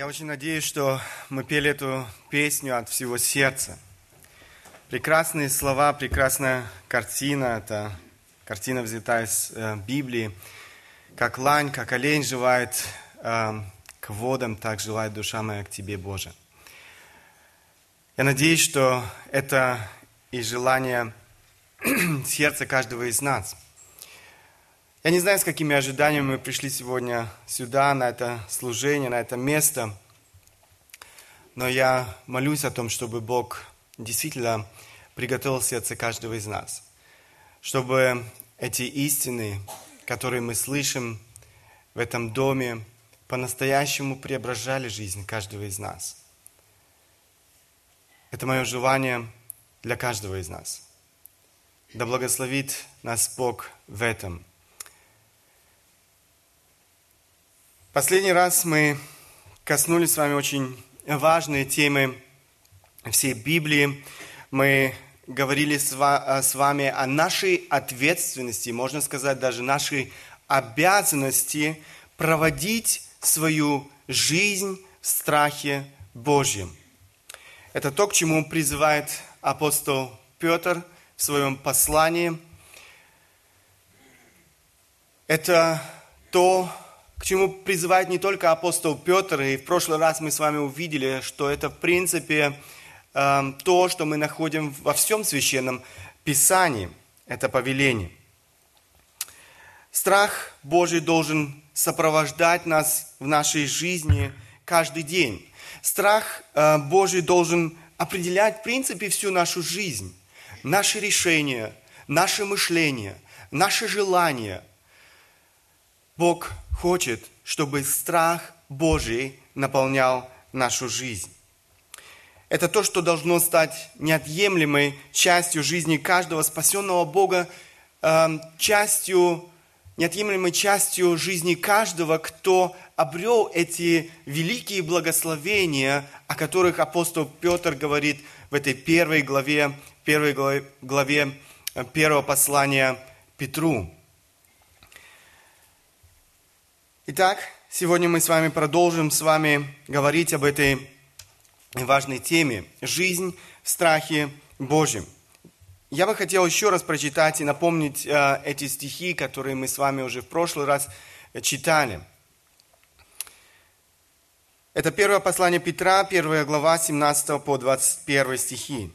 Я очень надеюсь, что мы пели эту песню от всего сердца. Прекрасные слова, прекрасная картина. Это картина взята из э, Библии. Как лань, как олень желает э, к водам, так желает душа моя к Тебе, Боже. Я надеюсь, что это и желание сердца каждого из нас. Я не знаю, с какими ожиданиями мы пришли сегодня сюда, на это служение, на это место, но я молюсь о том, чтобы Бог действительно приготовил сердце каждого из нас, чтобы эти истины, которые мы слышим в этом доме, по-настоящему преображали жизнь каждого из нас. Это мое желание для каждого из нас. Да благословит нас Бог в этом. Последний раз мы коснулись с вами очень важные темы всей Библии. Мы говорили с вами о нашей ответственности, можно сказать, даже нашей обязанности проводить свою жизнь в страхе Божьем. Это то, к чему призывает апостол Петр в своем послании. Это то, к чему призывает не только апостол Петр, и в прошлый раз мы с вами увидели, что это в принципе Эм, то, что мы находим во всем священном Писании. Это повеление. Страх Божий должен сопровождать нас в нашей жизни каждый день. Страх э, Божий должен определять, в принципе, всю нашу жизнь, наши решения, наше мышление, наши желания. Бог хочет, чтобы страх Божий наполнял нашу жизнь. Это то, что должно стать неотъемлемой частью жизни каждого спасенного Бога, эм, частью, неотъемлемой частью жизни каждого, кто обрел эти великие благословения, о которых апостол Петр говорит в этой первой главе, первой главе, э, первого послания Петру. Итак, сегодня мы с вами продолжим с вами говорить об этой важной теме – жизнь в страхе Божьем. Я бы хотел еще раз прочитать и напомнить э, эти стихи, которые мы с вами уже в прошлый раз читали. Это первое послание Петра, первая глава, 17 по 21 стихи.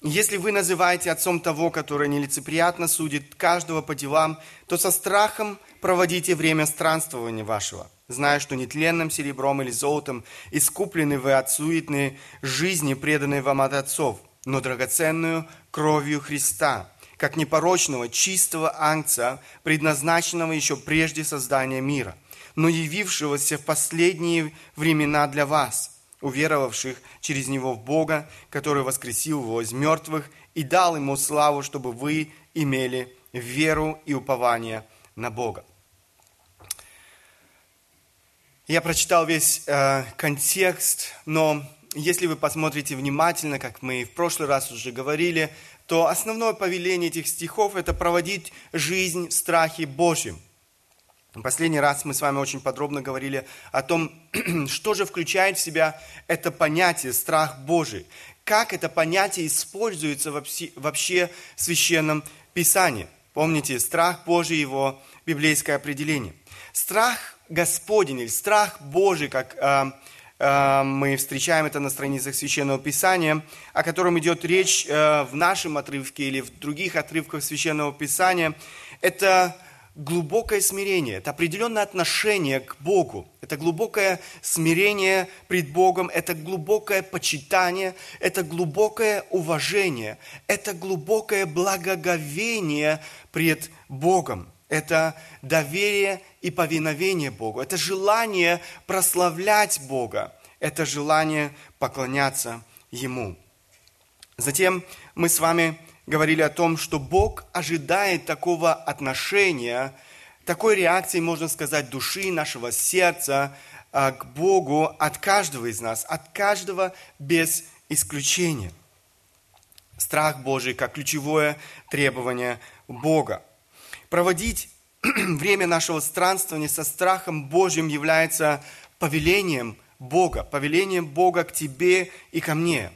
«Если вы называете отцом того, который нелицеприятно судит каждого по делам, то со страхом проводите время странствования вашего, зная, что нетленным серебром или золотом искуплены вы от суетной жизни, преданной вам от отцов, но драгоценную кровью Христа, как непорочного, чистого ангца, предназначенного еще прежде создания мира, но явившегося в последние времена для вас, уверовавших через Него в Бога, который воскресил Его из мертвых и дал Ему славу, чтобы вы имели веру и упование на Бога. Я прочитал весь э, контекст, но если вы посмотрите внимательно, как мы в прошлый раз уже говорили, то основное повеление этих стихов – это проводить жизнь в страхе Божьем. Последний раз мы с вами очень подробно говорили о том, что же включает в себя это понятие «страх Божий», как это понятие используется вообще в Священном Писании. Помните, страх Божий – его библейское определение. Страх Господень или страх Божий, как э, э, мы встречаем это на страницах Священного Писания, о котором идет речь э, в нашем отрывке или в других отрывках Священного Писания, это глубокое смирение, это определенное отношение к Богу, это глубокое смирение пред Богом, это глубокое почитание, это глубокое уважение, это глубокое благоговение пред Богом это доверие и повиновение Богу, это желание прославлять Бога, это желание поклоняться Ему. Затем мы с вами говорили о том, что Бог ожидает такого отношения, такой реакции, можно сказать, души нашего сердца а, к Богу от каждого из нас, от каждого без исключения. Страх Божий как ключевое требование Бога. Проводить время нашего странствования со страхом Божьим является повелением Бога, повеление Бога к тебе и ко мне.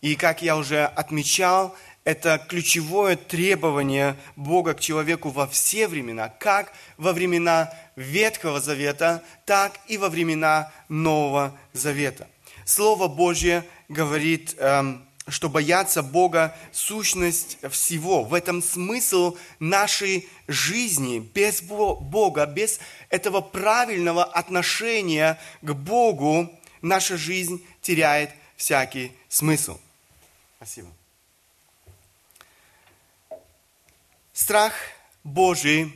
И как я уже отмечал, это ключевое требование Бога к человеку во все времена, как во времена Ветхого Завета, так и во времена Нового Завета. Слово Божье говорит, эм, что бояться Бога – сущность всего. В этом смысл нашей жизни. Без Бога, без этого правильного отношения к Богу наша жизнь теряет всякий смысл. Спасибо. Страх Божий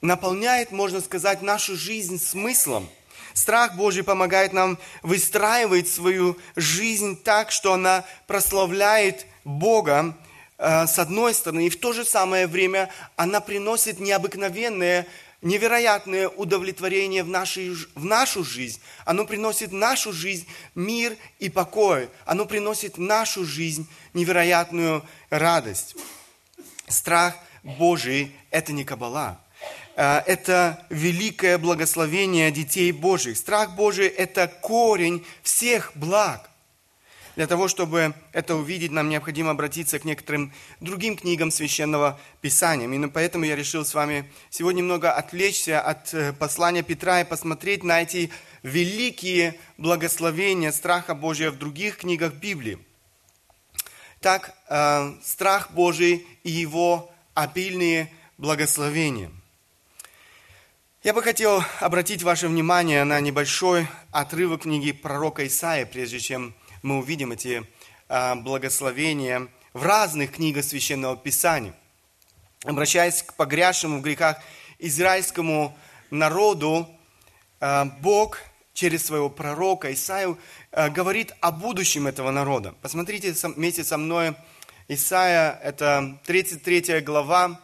наполняет, можно сказать, нашу жизнь смыслом. Страх Божий помогает нам выстраивать свою жизнь так, что она прославляет Бога, э, с одной стороны, и в то же самое время она приносит необыкновенное, невероятное удовлетворение в, нашей, в нашу жизнь. Оно приносит в нашу жизнь мир и покой. Оно приносит в нашу жизнь невероятную радость. Страх – Божий – это не кабала. Э, это великое благословение детей Божьих. Страх Божий – это корень всех благ. Для того, чтобы это увидеть, нам необходимо обратиться к некоторым другим книгам Священного Писания. Именно поэтому я решил с вами сегодня немного отвлечься от э, послания Петра и посмотреть на эти великие благословения страха Божия в других книгах Библии. Так, э, страх Божий и его обильные благословения. Я бы хотел обратить ваше внимание на небольшой отрывок книги пророка Исаия, прежде чем мы увидим эти а, благословения в разных книгах Священного Писания. Обращаясь к погрязшему в грехах израильскому народу, а, Бог через своего пророка Исаию а, говорит о будущем этого народа. Посмотрите вместе со мной Исайя, это 33 глава,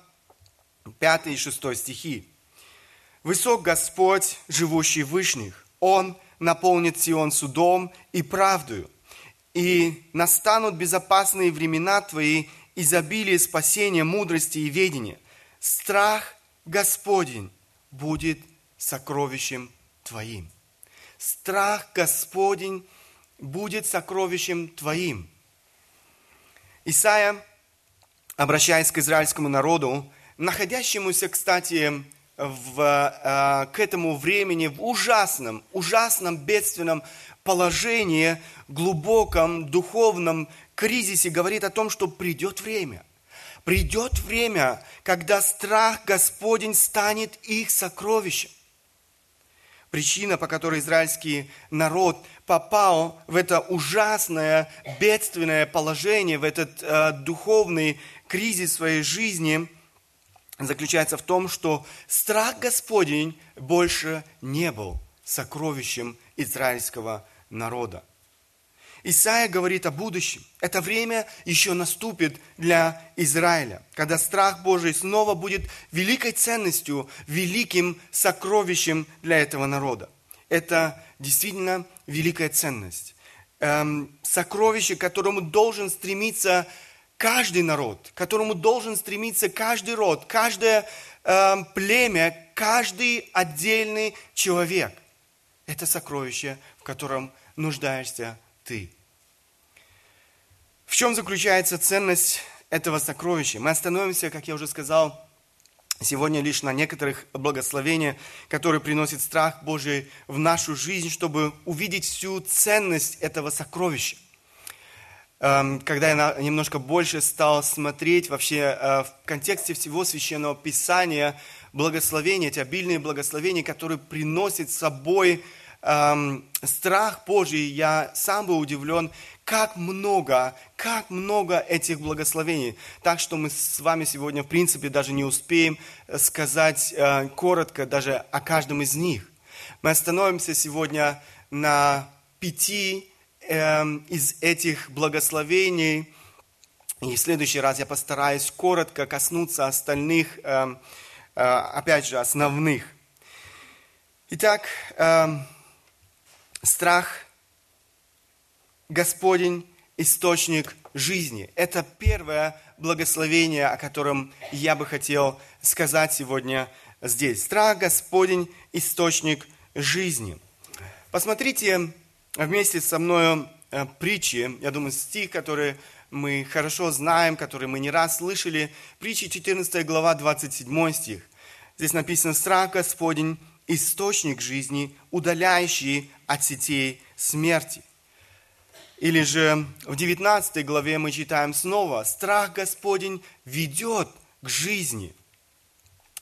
5 и 6 стихи. «Высок Господь, живущий в вышних, Он наполнит Сион судом и правдою, и настанут безопасные времена Твои, изобилие спасения, мудрости и ведения. Страх Господень будет сокровищем Твоим». Страх Господень будет сокровищем Твоим – Исаия, обращаясь к израильскому народу, находящемуся, кстати, в, э, к этому времени в ужасном, ужасном бедственном положении, глубоком духовном кризисе, говорит о том, что придет время. Придет время, когда страх Господень станет их сокровищем. Причина, по которой израильский народ попал в это ужасное, бедственное положение, в этот э, духовный кризис своей жизни, заключается в том, что страх Господень больше не был сокровищем израильского народа. Исаия говорит о будущем. Это время еще наступит для Израиля, когда страх Божий снова будет великой ценностью, великим сокровищем для этого народа. Это действительно великая ценность. Эм, сокровище, к которому должен стремиться каждый народ, к которому должен стремиться каждый род, каждое эм, племя, каждый отдельный человек. Это сокровище, в котором нуждаешься ты. В чем заключается ценность этого сокровища? Мы остановимся, как я уже сказал, сегодня лишь на некоторых благословениях, которые приносят страх Божий в нашу жизнь, чтобы увидеть всю ценность этого сокровища. Эм, когда я немножко больше стал смотреть вообще э, в контексте всего Священного Писания, благословения, эти обильные благословения, которые приносят с собой эм, страх Божий, я сам был удивлен, как много, как много этих благословений. Так что мы с вами сегодня, в принципе, даже не успеем э, сказать э, коротко даже о каждом из них. Мы остановимся сегодня на пяти из этих благословений. И в следующий раз я постараюсь коротко коснуться остальных, э, э, опять же, основных. Итак, э, страх – Господень – источник жизни. Это первое благословение, о котором я бы хотел сказать сегодня здесь. Страх Господень – источник жизни. Посмотрите вместе со мной э, притчи, я думаю, стих, который мы хорошо знаем, который мы не раз слышали. Притчи 14 глава, 27 стих. Здесь написано «Страх Господень – источник жизни, удаляющий от сетей смерти». Или же в 19 главе мы читаем снова «Страх Господень ведет к жизни».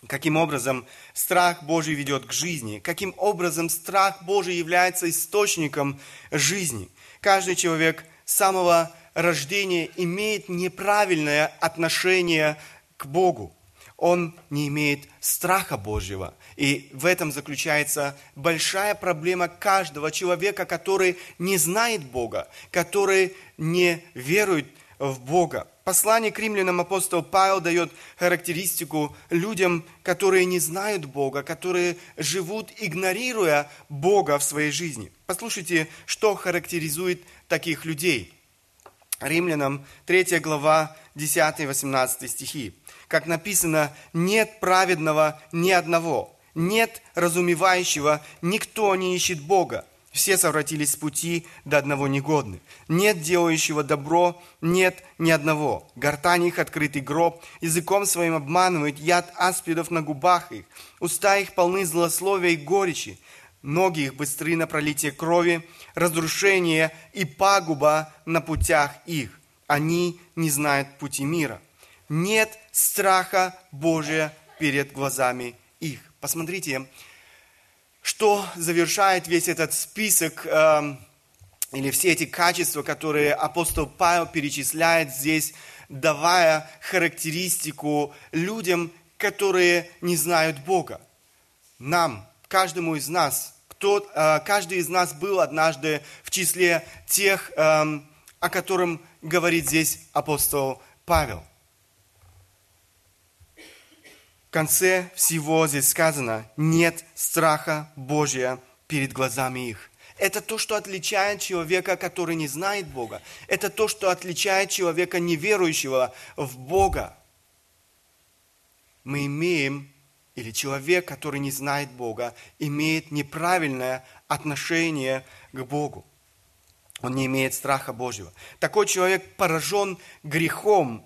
Каким образом страх Божий ведет к жизни? Каким образом страх Божий является источником жизни? Каждый человек с самого рождения имеет неправильное отношение к Богу. Он не имеет страха Божьего. И в этом заключается большая проблема каждого человека, который не знает Бога, который не верует в Бога. Послание к римлянам апостол Павел дает характеристику людям, которые не знают Бога, которые живут, игнорируя Бога в своей жизни. Послушайте, что характеризует таких людей. Римлянам 3 глава 10-18 стихи. Как написано, нет праведного ни одного, нет разумевающего, никто не ищет Бога. Все совратились с пути, до одного негодны. Нет делающего добро, нет ни одного. Гортань их открытый гроб, языком своим обманывают, яд аспидов на губах их. Уста их полны злословия и горечи. Ноги их быстры на пролитие крови, разрушение и пагуба на путях их. Они не знают пути мира. Нет страха Божия перед глазами их. Посмотрите, что завершает весь этот список э, или все эти качества, которые апостол Павел перечисляет здесь, давая характеристику людям, которые не знают Бога. Нам, каждому из нас, кто, э, каждый из нас был однажды в числе тех, э, о котором говорит здесь апостол Павел – конце всего здесь сказано, нет страха Божия перед глазами их. Это то, что отличает человека, который не знает Бога. Это то, что отличает человека, неверующего в Бога. Мы имеем, или человек, который не знает Бога, имеет неправильное отношение к Богу. Он не имеет страха Божьего. Такой человек поражен грехом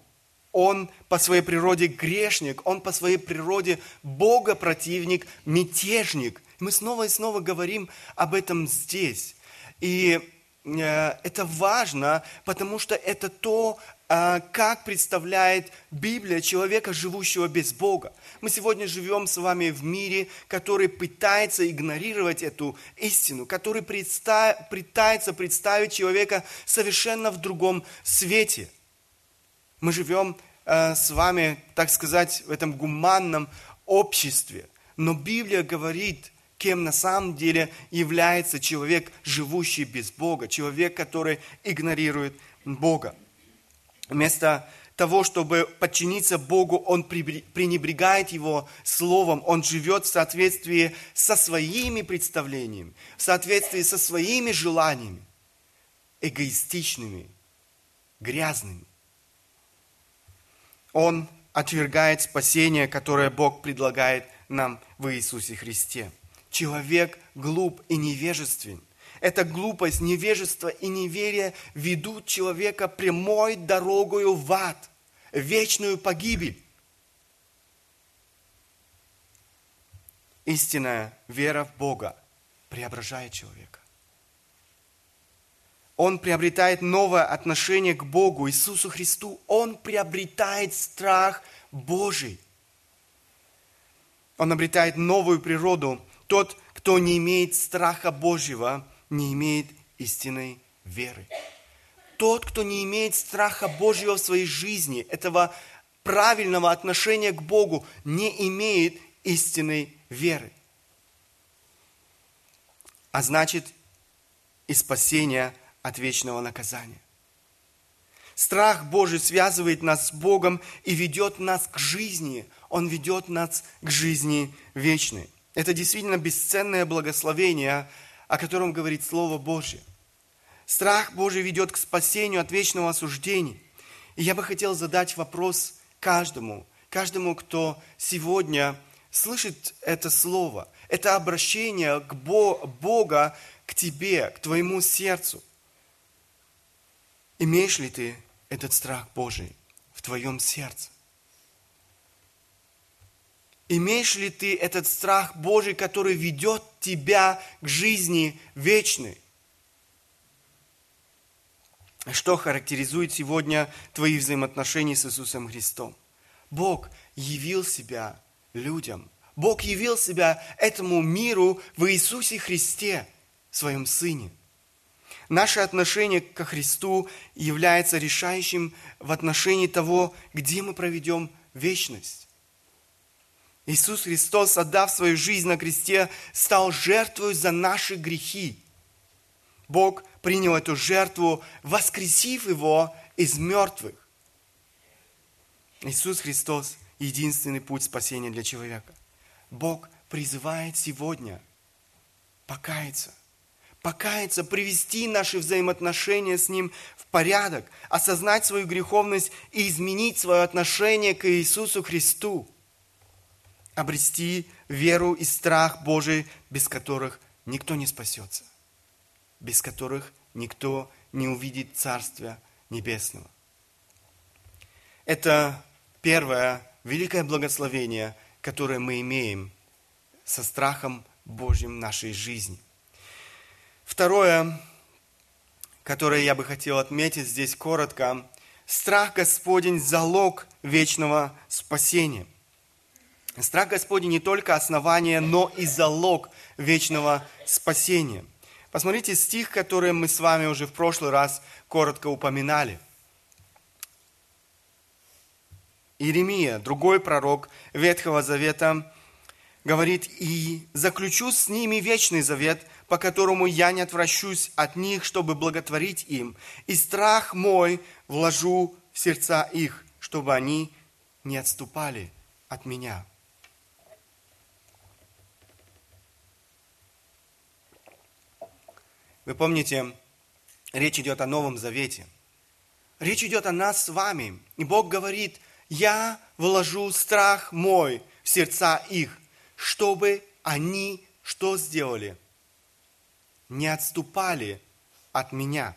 он по своей природе грешник, он по своей природе богопротивник, мятежник. Мы снова и снова говорим об этом здесь. И э, это важно, потому что это то, э, как представляет Библия человека, живущего без Бога. Мы сегодня живем с вами в мире, который пытается игнорировать эту истину, который пытается представить человека совершенно в другом свете. Мы живем Э, с вами, так сказать, в этом гуманном обществе. Но Библия говорит, кем на самом деле является человек, живущий без Бога, человек, который игнорирует Бога. Вместо того, чтобы подчиниться Богу, он пренебрегает Его Словом, он живет в соответствии со своими представлениями, в соответствии со своими желаниями, эгоистичными, грязными. Он отвергает спасение, которое Бог предлагает нам в Иисусе Христе. Человек глуп и невежествен. Эта глупость, невежество и неверие ведут человека прямой дорогою в ад, вечную погибель. Истинная вера в Бога преображает человека он приобретает новое отношение к Богу, Иисусу Христу. Он приобретает страх Божий. Он обретает новую природу. Тот, кто не имеет страха Божьего, не имеет истинной веры. Тот, кто не имеет страха Божьего в своей жизни, этого правильного отношения к Богу, не имеет истинной веры. А значит, и спасения – от вечного наказания. Страх Божий связывает нас с Богом и ведет нас к жизни. Он ведет нас к жизни вечной. Это действительно бесценное благословение, о котором говорит Слово Божье. Страх Божий ведет к спасению от вечного осуждения. И я бы хотел задать вопрос каждому, каждому, кто сегодня слышит это слово, это обращение к Бо- Бога к тебе, к твоему сердцу. Имеешь ли ты этот страх Божий в твоем сердце? Имеешь ли ты этот страх Божий, который ведет тебя к жизни вечной? Что характеризует сегодня твои взаимоотношения с Иисусом Христом? Бог явил себя людям. Бог явил себя этому миру в Иисусе Христе, своем Сыне. Наше отношение ко Христу является решающим в отношении того, где мы проведем вечность. Иисус Христос, отдав свою жизнь на кресте, стал жертвой за наши грехи. Бог принял эту жертву, воскресив его из мертвых. Иисус Христос – единственный путь спасения для человека. Бог призывает сегодня покаяться, покаяться, привести наши взаимоотношения с Ним в порядок, осознать свою греховность и изменить свое отношение к Иисусу Христу – обрести веру и страх Божий, без которых никто не спасется, без которых никто не увидит Царствия Небесного. Это первое великое благословение, которое мы имеем со страхом Божьим в нашей жизни. Второе, которое я бы хотел отметить здесь коротко, страх Господень – залог вечного спасения – Страх Господень не только основание, но и залог вечного спасения. Посмотрите стих, который мы с вами уже в прошлый раз коротко упоминали. Иеремия, другой пророк Ветхого Завета, говорит, «И заключу с ними вечный завет, по которому я не отвращусь от них, чтобы благотворить им, и страх мой вложу в сердца их, чтобы они не отступали от меня». Вы помните, речь идет о Новом Завете. Речь идет о нас с вами. И Бог говорит, я вложу страх мой в сердца их, чтобы они что сделали? Не отступали от меня.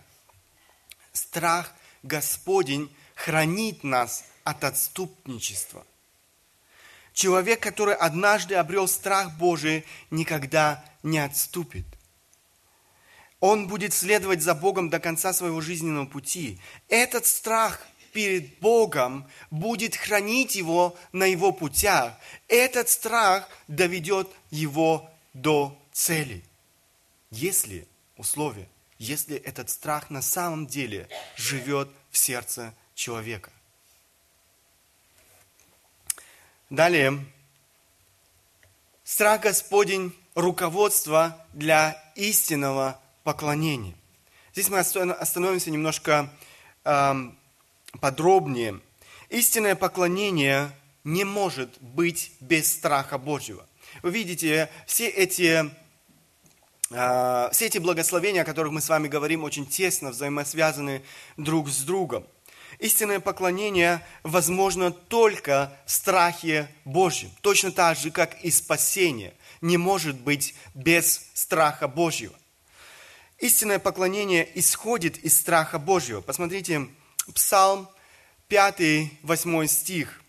Страх Господень хранит нас от отступничества. Человек, который однажды обрел страх Божий, никогда не отступит – он будет следовать за Богом до конца своего жизненного пути. Этот страх перед Богом будет хранить его на его путях. Этот страх доведет его до цели. Если, условие, если этот страх на самом деле живет в сердце человека. Далее, страх Господень – руководство для истинного поклонение. Здесь мы остановимся немножко э, подробнее. Истинное поклонение не может быть без страха Божьего. Вы видите, все эти, все эти благословения, о которых мы с вами говорим, очень тесно взаимосвязаны друг с другом. Истинное поклонение возможно только в страхе Божьем, точно так же, как и спасение не может быть без страха Божьего. Истинное поклонение исходит из страха Божьего. Посмотрите, Псалм 5, 8 стих.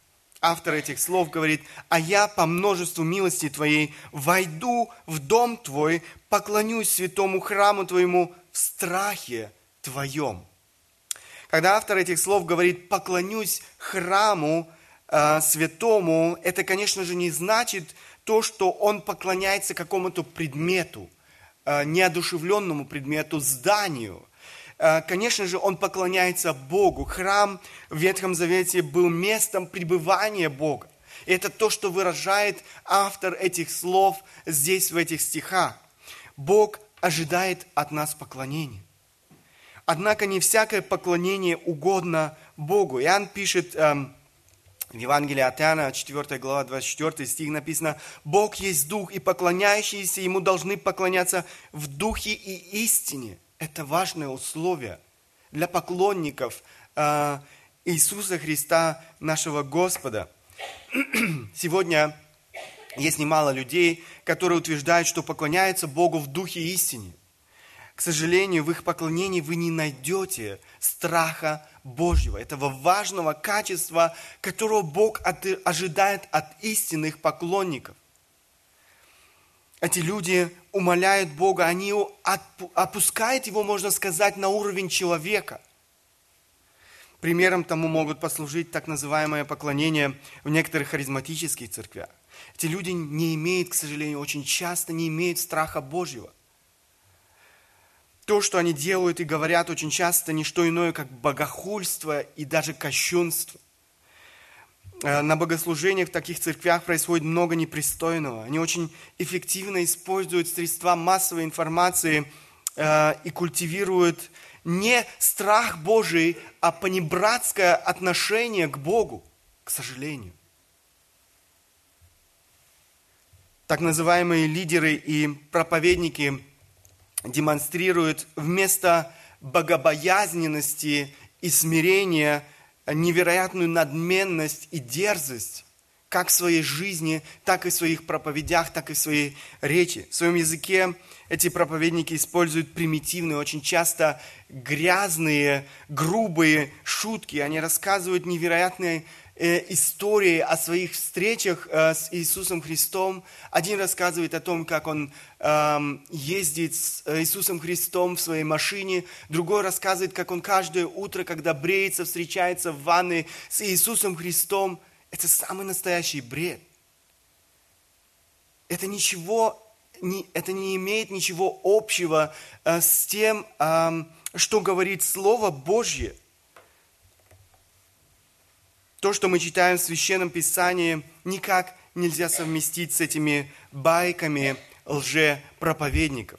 Автор этих слов говорит, «А я по множеству милости Твоей войду в дом Твой, поклонюсь святому храму Твоему в страхе Твоем». Когда автор этих слов говорит «поклонюсь храму э, святому», это, конечно же, не значит то, что он поклоняется какому-то предмету – Э, неодушевленному предмету, зданию. Э, конечно же, он поклоняется Богу. Храм в Ветхом Завете был местом пребывания Бога. И это то, что выражает автор этих слов здесь, в этих стихах. Бог ожидает от нас поклонения. Однако не всякое поклонение угодно Богу. Иоанн пишет, эм, в Евангелии от Иоанна, 4 глава, 24 стих написано, «Бог есть Дух, и поклоняющиеся Ему должны поклоняться в Духе и истине». Это важное условие для поклонников э, Иисуса Христа, нашего Господа. Сегодня Есть немало людей, которые утверждают, что поклоняются Богу в духе истине. К сожалению, в их поклонении вы не найдете страха Божьего, этого важного качества, которого Бог ожидает от истинных поклонников. Эти люди умоляют Бога, они опускают его, можно сказать, на уровень человека. Примером тому могут послужить так называемое поклонение в некоторых харизматических церквях. Эти люди не имеют, к сожалению, очень часто не имеют страха Божьего. То, что они делают и говорят очень часто, не что иное, как богохульство и даже кощунство. Э, на богослужениях в таких церквях происходит много непристойного. Они очень эффективно используют средства массовой информации э, и культивируют не страх Божий, а понебратское отношение к Богу, к сожалению. Так называемые лидеры и проповедники демонстрируют вместо богобоязненности и смирения невероятную надменность и дерзость как в своей жизни, так и в своих проповедях, так и в своей речи. В своем языке эти проповедники используют примитивные, очень часто грязные, грубые шутки. Они рассказывают невероятные истории о своих встречах э, с Иисусом Христом. Один рассказывает о том, как он эм, ездит с Иисусом Христом в своей машине. Другой рассказывает, как он каждое утро, когда бреется, встречается в ванной с Иисусом Христом. Это самый настоящий бред. Это ничего, это не имеет ничего общего э, с тем, эм, что говорит Слово Божье. То, что мы читаем в Священном Писании, никак нельзя совместить с этими байками лжепроповедников.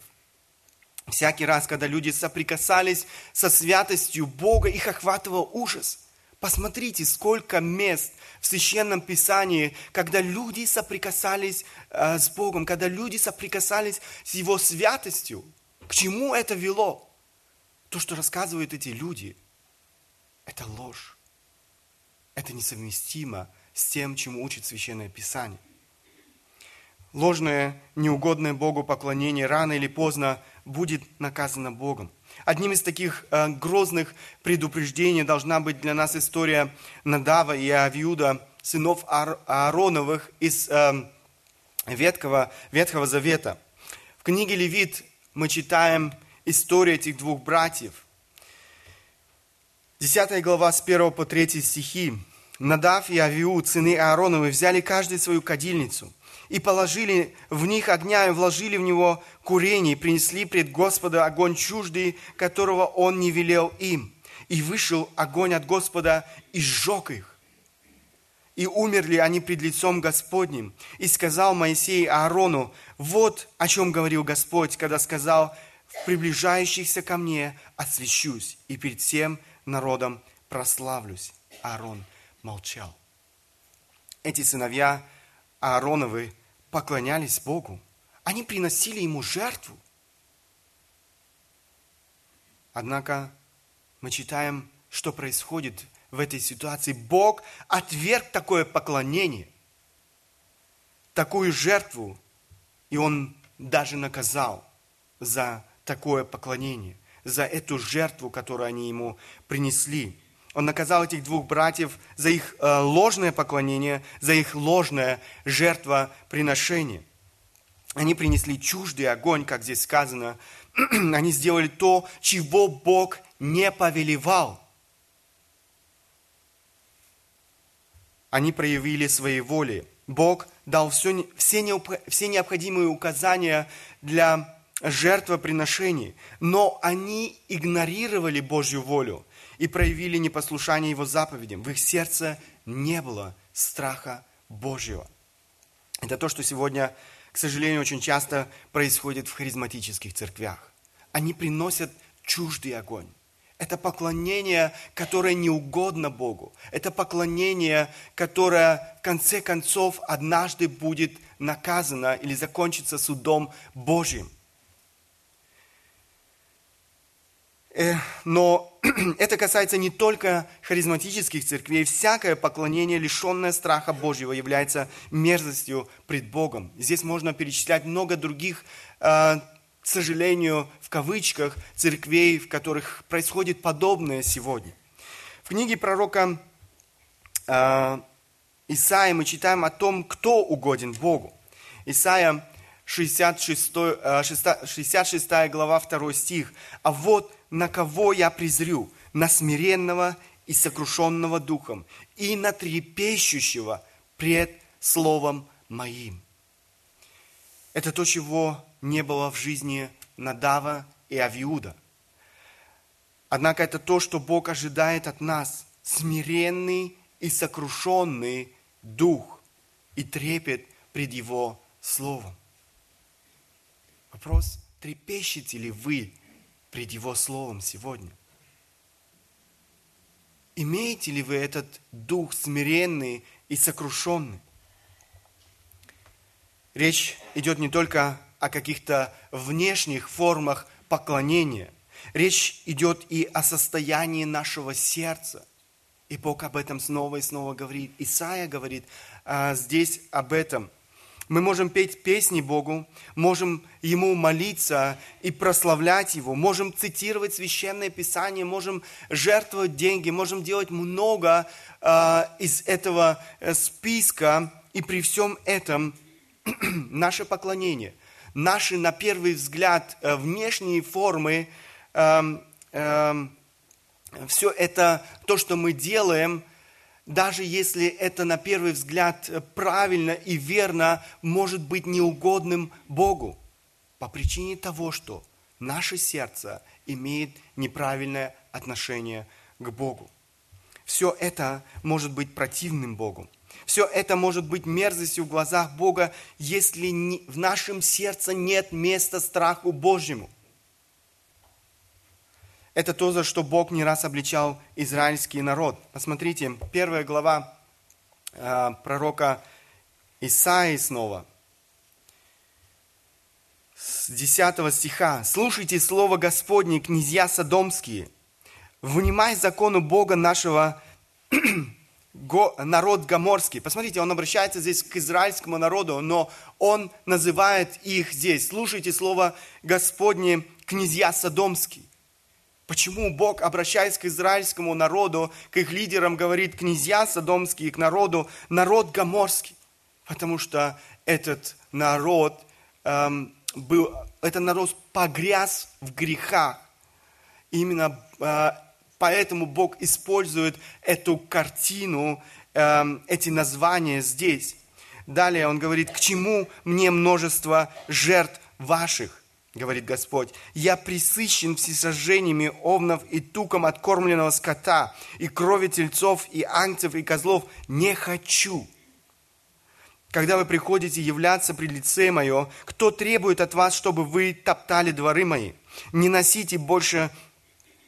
Всякий раз, когда люди соприкасались со святостью Бога, их охватывал ужас. Посмотрите, сколько мест в Священном Писании, когда люди соприкасались э, с Богом, когда люди соприкасались с Его святостью. К чему это вело? То, что рассказывают эти люди, это ложь это несовместимо с тем, чему учит Священное Писание. Ложное, неугодное Богу поклонение рано или поздно будет наказано Богом. Одним из таких э, грозных предупреждений должна быть для нас история Надава и Авиуда, сынов Аар- Аароновых из э, Ветхого, Ветхого Завета. В книге Левит мы читаем историю этих двух братьев. 10 глава с 1 по 3 стихи. Надав и Авиу, сыны Аароновы, взяли каждый свою кадильницу и положили в них огня и вложили в него курение, и принесли пред Господа огонь чуждый, которого он не велел им. И вышел огонь от Господа и сжег их. И умерли они пред лицом Господним. И сказал Моисей Аарону, вот о чем говорил Господь, когда сказал, в приближающихся ко мне освящусь, и перед всем народом прославлюсь. Аарон молчал. Эти сыновья Аароновы поклонялись Богу. Они приносили ему жертву. Однако мы читаем, что происходит в этой ситуации. Бог отверг такое поклонение, такую жертву, и Он даже наказал за такое поклонение за эту жертву, которую они ему принесли. Он наказал этих двух братьев за их э, ложное поклонение, за их ложное жертвоприношение. Они принесли чуждый огонь, как здесь сказано. Они сделали то, чего Бог не повелевал. Они проявили свои воли. Бог дал все, все, все необходимые указания для жертвоприношений, но они игнорировали Божью волю и проявили непослушание Его заповедям. В их сердце не было страха Божьего. Это то, что сегодня, к сожалению, очень часто происходит в харизматических церквях. Они приносят чуждый огонь. Это поклонение, которое не угодно Богу. Это поклонение, которое в конце концов однажды будет наказано или закончится судом Божьим. Э, но это касается не только харизматических церквей. Всякое поклонение, лишенное страха Божьего, является мерзостью пред Богом. Здесь можно перечислять много других, э, к сожалению, в кавычках, церквей, в которых происходит подобное сегодня. В книге пророка э, Исаия мы читаем о том, кто угоден Богу. Исаия 66, 66 глава 2 стих. «А вот на кого я презрю? На смиренного и сокрушенного духом, и на трепещущего пред словом моим». Это то, чего не было в жизни Надава и Авиуда. Однако это то, что Бог ожидает от нас. Смиренный и сокрушенный дух и трепет пред Его Словом. Вопрос, трепещете ли вы пред Его Словом сегодня? Имеете ли вы этот дух смиренный и сокрушенный? Речь идет не только о каких-то внешних формах поклонения. Речь идет и о состоянии нашего сердца. И Бог об этом снова и снова говорит. Исаия говорит а, здесь об этом – мы можем петь песни Богу, можем Ему молиться и прославлять Его, можем цитировать Священное Писание, можем жертвовать деньги, можем делать много э, из этого э, списка, и при всем этом наше поклонение, наши, на первый взгляд, э, внешние формы, э, э, все это, то, что мы делаем – даже если это на первый взгляд правильно и верно, может быть неугодным Богу. По причине того, что наше сердце имеет неправильное отношение к Богу. Все это может быть противным Богу. Все это может быть мерзостью в глазах Бога, если в нашем сердце нет места страху Божьему – это то, за что Бог не раз обличал израильский народ. Посмотрите, первая глава э, пророка Исаии снова, с 10 стиха. «Слушайте слово Господне, князья Содомские, внимай закону Бога нашего, народ Гоморский». Посмотрите, он обращается здесь к израильскому народу, но он называет их здесь. «Слушайте слово Господне, князья Содомские». Почему Бог, обращаясь к израильскому народу, к их лидерам, говорит князья содомские, к народу, народ гоморский? Потому что этот народ эм, был, этот народ погряз в грехах. Именно э, поэтому Бог использует эту картину, э, эти названия здесь. Далее он говорит, к чему мне множество жертв ваших? Говорит Господь, я присыщен всесожжениями овнов и туком откормленного скота, и крови тельцов, и ангцев, и козлов не хочу. Когда вы приходите являться при лице мое, кто требует от вас, чтобы вы топтали дворы мои? Не носите больше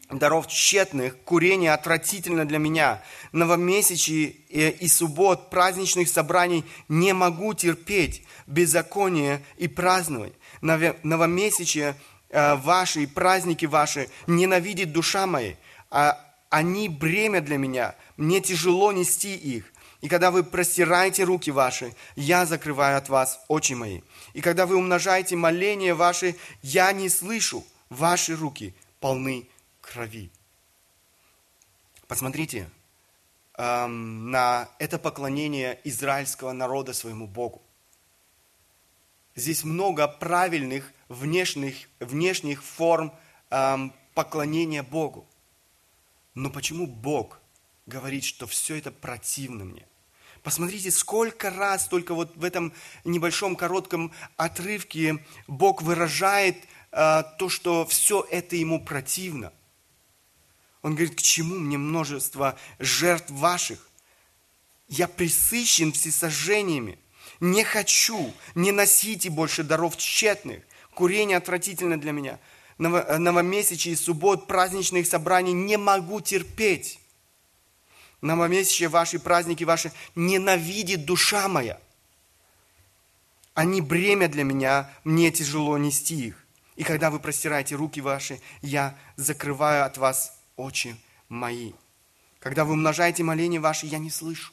даров тщетных, курение отвратительно для меня. Новомесячий и суббот, праздничных собраний не могу терпеть, беззаконие и праздновать новомесячие э, ваши и праздники ваши ненавидит душа моя, а они бремя для меня, мне тяжело нести их. И когда вы простираете руки ваши, я закрываю от вас очи мои. И когда вы умножаете моления ваши, я не слышу, ваши руки полны крови. Посмотрите эм, на это поклонение израильского народа своему Богу. Здесь много правильных внешних, внешних форм эм, поклонения Богу. Но почему Бог говорит, что все это противно мне? Посмотрите, сколько раз только вот в этом небольшом коротком отрывке Бог выражает э, то, что все это ему противно. Он говорит, к чему мне множество жертв ваших? Я присыщен всесожжениями. Не хочу, не носите больше даров тщетных. Курение отвратительно для меня. Новомесячие и суббот, праздничных собраний не могу терпеть. Новомесячие ваши, праздники ваши ненавидит душа моя. Они бремя для меня, мне тяжело нести их. И когда вы простираете руки ваши, я закрываю от вас очи мои. Когда вы умножаете моления ваши, я не слышу.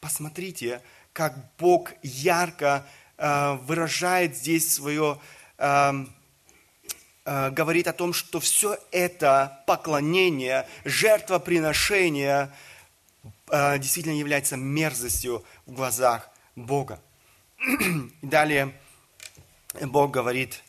Посмотрите, как Бог ярко э, выражает здесь свое, э, э, говорит о том, что все это поклонение, жертвоприношение э, действительно является мерзостью в глазах Бога. Далее Бог говорит,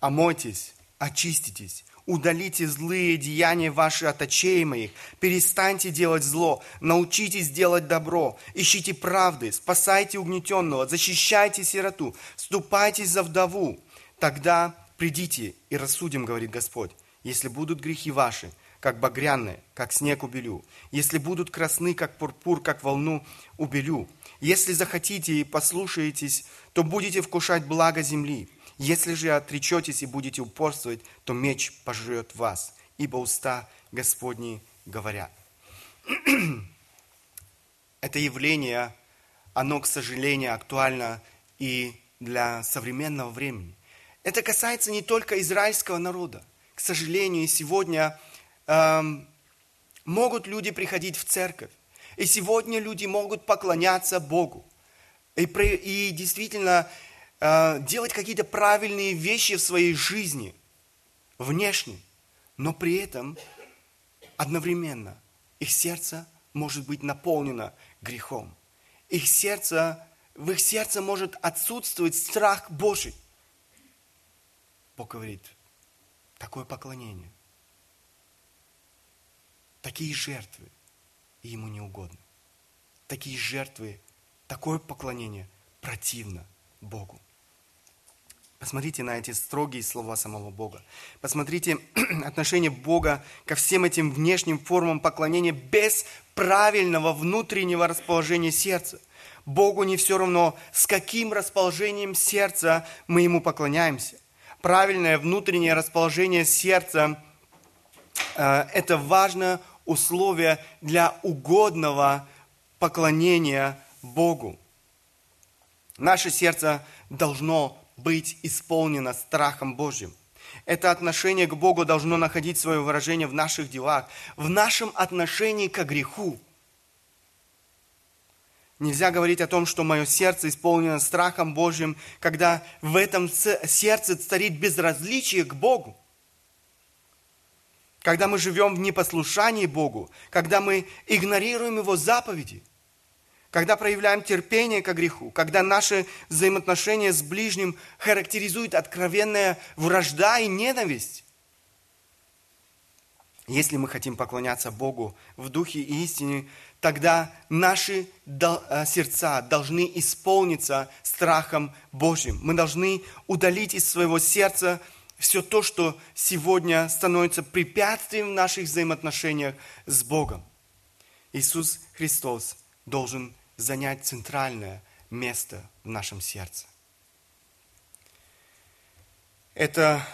омойтесь, очиститесь, удалите злые деяния ваши от очей моих, перестаньте делать зло, научитесь делать добро, ищите правды, спасайте угнетенного, защищайте сироту, ступайтесь за вдову. Тогда придите и рассудим, говорит Господь, если будут грехи ваши, как багряные, как снег убелю. Если будут красны, как пурпур, как волну убелю. Если захотите и послушаетесь, то будете вкушать благо земли. Если же отречетесь и будете упорствовать, то меч пожрет вас, ибо уста Господни говорят. Это явление, оно, к сожалению, актуально и для современного времени. Это касается не только израильского народа. К сожалению, сегодня эм, могут люди приходить в церковь, и сегодня люди могут поклоняться Богу. И, и действительно делать какие-то правильные вещи в своей жизни, внешне, но при этом одновременно их сердце может быть наполнено грехом. Их сердце, в их сердце может отсутствовать страх Божий. Бог говорит, такое поклонение, такие жертвы ему не угодно. Такие жертвы, такое поклонение противно Богу. Посмотрите на эти строгие слова самого Бога. Посмотрите отношение Бога ко всем этим внешним формам поклонения без правильного внутреннего расположения сердца. Богу не все равно, с каким расположением сердца мы Ему поклоняемся. Правильное внутреннее расположение сердца э, – это важное условие для угодного поклонения Богу. Наше сердце должно быть исполнено страхом Божьим. Это отношение к Богу должно находить свое выражение в наших делах, в нашем отношении к греху. Нельзя говорить о том, что мое сердце исполнено страхом Божьим, когда в этом сердце царит безразличие к Богу. Когда мы живем в непослушании Богу, когда мы игнорируем Его заповеди – когда проявляем терпение к греху, когда наши взаимоотношения с ближним характеризуют откровенная вражда и ненависть. Если мы хотим поклоняться Богу в духе и истине, тогда наши э, сердца должны исполниться страхом Божьим. Мы должны удалить из своего сердца все то, что сегодня становится препятствием в наших взаимоотношениях с Богом. Иисус Христос должен занять центральное место в нашем сердце. Это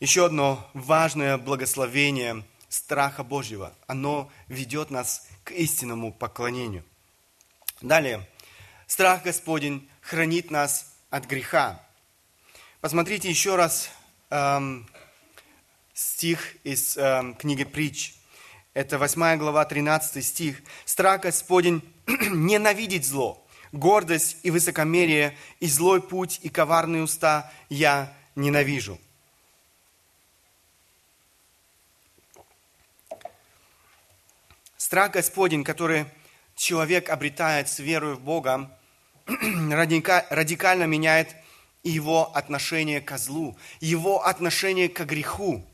еще одно важное благословение страха Божьего. Оно ведет нас к истинному поклонению. Далее. Страх Господень хранит нас от греха. Посмотрите еще раз эм, стих из эм, книги Притч. Это 8 глава, 13 стих. Страх Господень ненавидеть зло, гордость и высокомерие, и злой путь, и коварные уста я ненавижу. Страх Господень, который человек обретает с верой в Бога, радикально меняет его отношение к злу, его отношение к греху.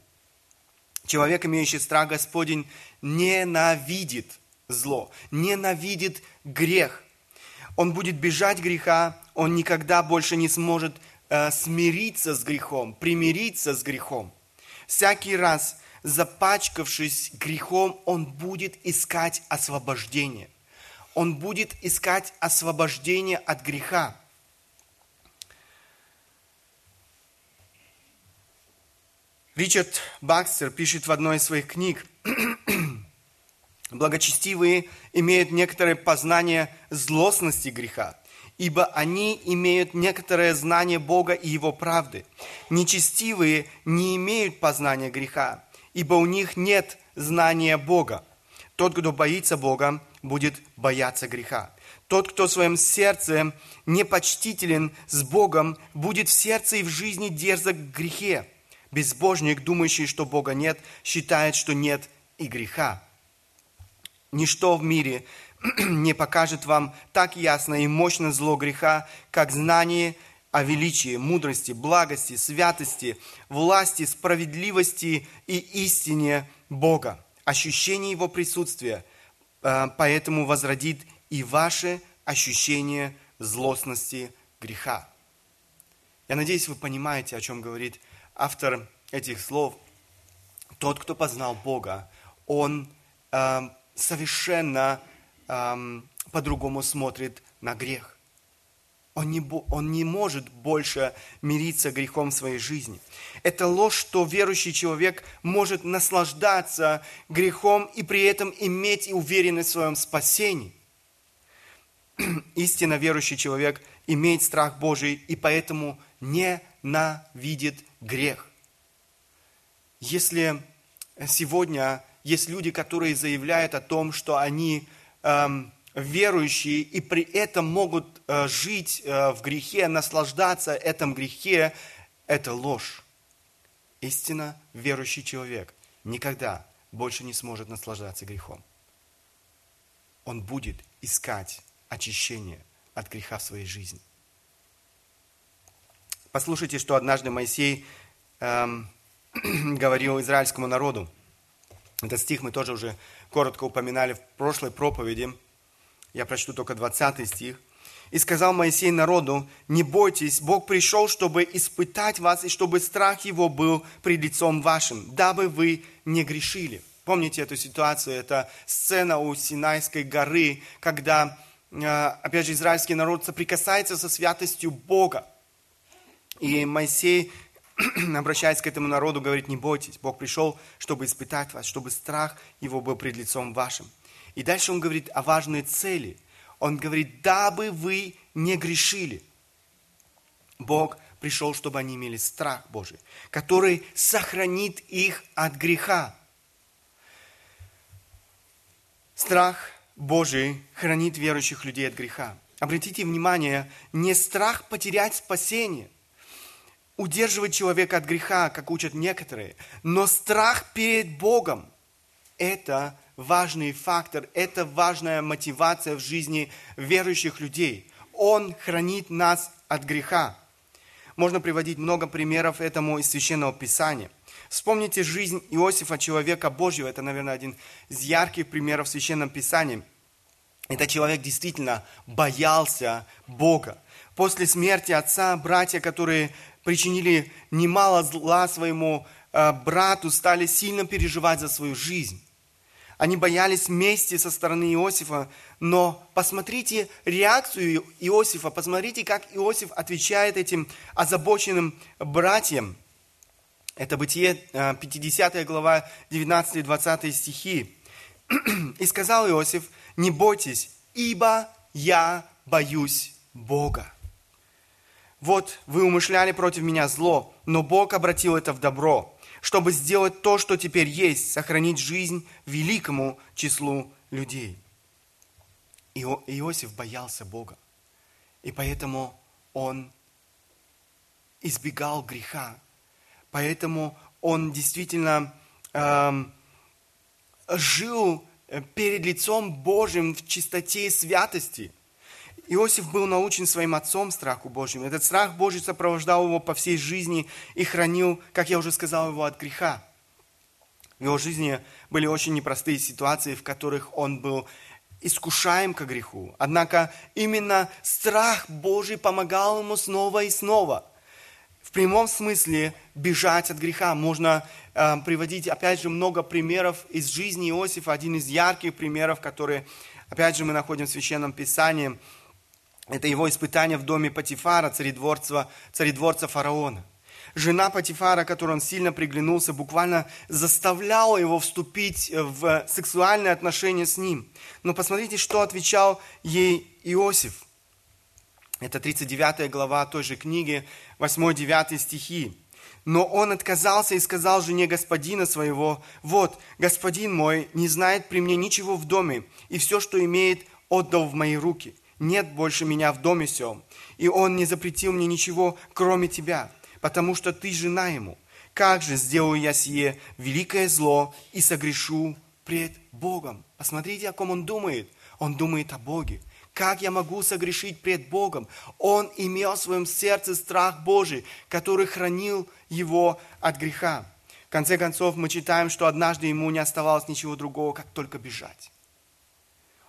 Человек, имеющий страх Господень, ненавидит зло, ненавидит грех. Он будет бежать греха, он никогда больше не сможет э, смириться с грехом, примириться с грехом. Всякий раз, запачкавшись грехом, он будет искать освобождение. Он будет искать освобождение от греха. Ричард Бакстер пишет в одной из своих книг, благочестивые имеют некоторое познание злостности греха ибо они имеют некоторое знание Бога и Его правды. Нечестивые не имеют познания греха, ибо у них нет знания Бога. Тот, кто боится Бога, будет бояться греха. Тот, кто в своем сердце непочтителен с Богом, будет в сердце и в жизни дерзок к грехе. Безбожник, думающий, что Бога нет, считает, что нет и греха. Ничто в мире не покажет вам так ясно и мощно зло греха, как знание о величии, мудрости, благости, святости, власти, справедливости и истине Бога, ощущение Его присутствия, э, поэтому возродит и ваше ощущение злостности греха. Я надеюсь, вы понимаете, о чем говорит автор этих слов. Тот, кто познал Бога, он э, совершенно э, по-другому смотрит на грех. Он не, он не может больше мириться грехом в своей жизни. Это ложь, что верующий человек может наслаждаться грехом и при этом иметь уверенность в своем спасении. Истинно верующий человек имеет страх Божий и поэтому ненавидит грех. Если сегодня есть люди, которые заявляют о том, что они эм, верующие и при этом могут э, жить э, в грехе, наслаждаться этом грехе, это ложь. Истинно верующий человек никогда больше не сможет наслаждаться грехом. Он будет искать очищение от греха в своей жизни. Послушайте, что однажды Моисей эм, говорил израильскому народу. Этот стих мы тоже уже коротко упоминали в прошлой проповеди. Я прочту только 20 стих. «И сказал Моисей народу, не бойтесь, Бог пришел, чтобы испытать вас, и чтобы страх его был пред лицом вашим, дабы вы не грешили». Помните эту ситуацию? Это сцена у Синайской горы, когда, э, опять же, израильский народ соприкасается со святостью Бога. И Моисей обращаясь к этому народу, говорит, не бойтесь, Бог пришел, чтобы испытать вас, чтобы страх его был пред лицом вашим. И дальше он говорит о важной цели. Он говорит, дабы вы не грешили. Бог пришел, чтобы они имели страх Божий, который сохранит их от греха. Страх Божий хранит верующих людей от греха. Обратите внимание, не страх потерять спасение – удерживает человека от греха, как учат некоторые. Но страх перед Богом – это важный фактор, это важная мотивация в жизни верующих людей. Он хранит нас от греха. Можно приводить много примеров этому из Священного Писания. Вспомните жизнь Иосифа, человека Божьего. Это, наверное, один из ярких примеров в Священном Писании. Этот человек действительно боялся Бога. После смерти отца, братья, которые причинили немало зла своему э, брату, стали сильно переживать за свою жизнь. Они боялись мести со стороны Иосифа, но посмотрите реакцию Иосифа, посмотрите, как Иосиф отвечает этим озабоченным братьям. Это Бытие, 50 э, глава, 19-20 стихи. «И сказал Иосиф, не бойтесь, ибо я боюсь Бога. Вот вы умышляли против меня зло, но Бог обратил это в добро, чтобы сделать то, что теперь есть, сохранить жизнь великому числу людей. Ио, Иосиф боялся Бога, и поэтому он избегал греха, поэтому он действительно эм, жил перед лицом Божьим в чистоте и святости – Иосиф был научен своим отцом страху Божьему. Этот страх Божий сопровождал его по всей жизни и хранил, как я уже сказал, его от греха. В его жизни были очень непростые ситуации, в которых он был искушаем к греху. Однако именно страх Божий помогал ему снова и снова. В прямом смысле бежать от греха. Можно э, приводить, опять же, много примеров из жизни Иосифа. Один из ярких примеров, которые, опять же, мы находим в Священном Писании – это его испытание в доме Патифара, царедворца, царедворца фараона. Жена Патифара, которой он сильно приглянулся, буквально заставляла его вступить в сексуальные отношения с ним. Но посмотрите, что отвечал ей Иосиф. Это 39 глава той же книги, 8-9 стихи. Но он отказался и сказал жене господина своего, «Вот, господин мой не знает при мне ничего в доме, и все, что имеет, отдал в мои руки. Нет больше меня в доме сем, и он не запретил мне ничего, кроме тебя, потому что ты жена ему. Как же сделаю я сие великое зло и согрешу пред Богом?» Посмотрите, о ком он думает. Он думает о Боге. Как я могу согрешить пред Богом? Он имел в своем сердце страх Божий, который хранил его от греха. В конце концов, мы читаем, что однажды ему не оставалось ничего другого, как только бежать.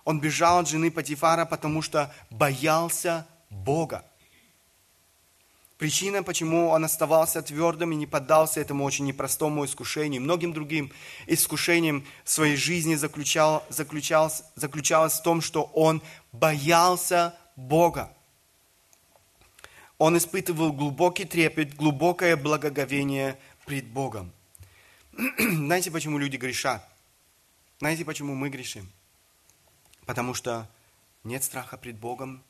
Он бежал от жены Патифара, потому что боялся Бога. Причина, почему он оставался твердым и не поддался этому очень непростому искушению, многим другим искушениям своей жизни заключал, заключалось, заключалось в том, что он боялся Бога. Он испытывал глубокий трепет, глубокое благоговение пред Богом. Знаете, почему люди грешат? Знаете, почему мы грешим? Потому что нет страха пред Богом,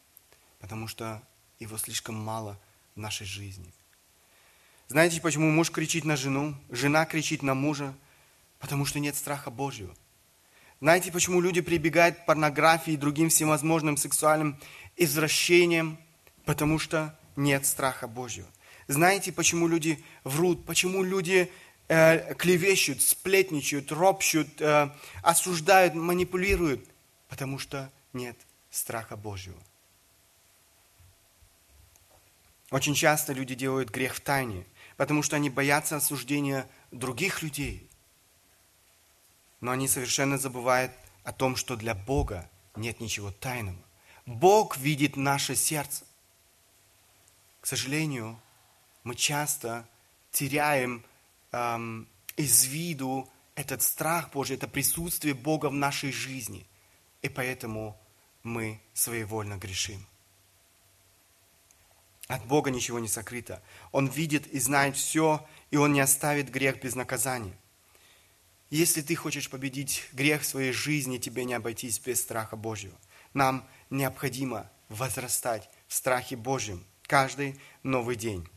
потому что его слишком мало – в нашей жизни. Знаете, почему муж кричит на жену, жена кричит на мужа? Потому что нет страха Божьего. Знаете, почему люди прибегают к порнографии и другим всевозможным сексуальным извращениям? Потому что нет страха Божьего. Знаете, почему люди врут? Почему люди э, клевещут, сплетничают, ропщут, э, осуждают, манипулируют? Потому что нет страха Божьего. Очень часто люди делают грех в тайне, потому что они боятся осуждения других людей. Но они совершенно забывают о том, что для Бога нет ничего тайного. Бог видит наше сердце. К сожалению, мы часто теряем эм, из виду этот страх Божий, это присутствие Бога в нашей жизни. И поэтому мы своевольно грешим. От Бога ничего не сокрыто. Он видит и знает все, и Он не оставит грех без наказания. Если ты хочешь победить грех в своей жизни, тебе не обойтись без страха Божьего. Нам необходимо возрастать в страхе Божьем каждый новый день.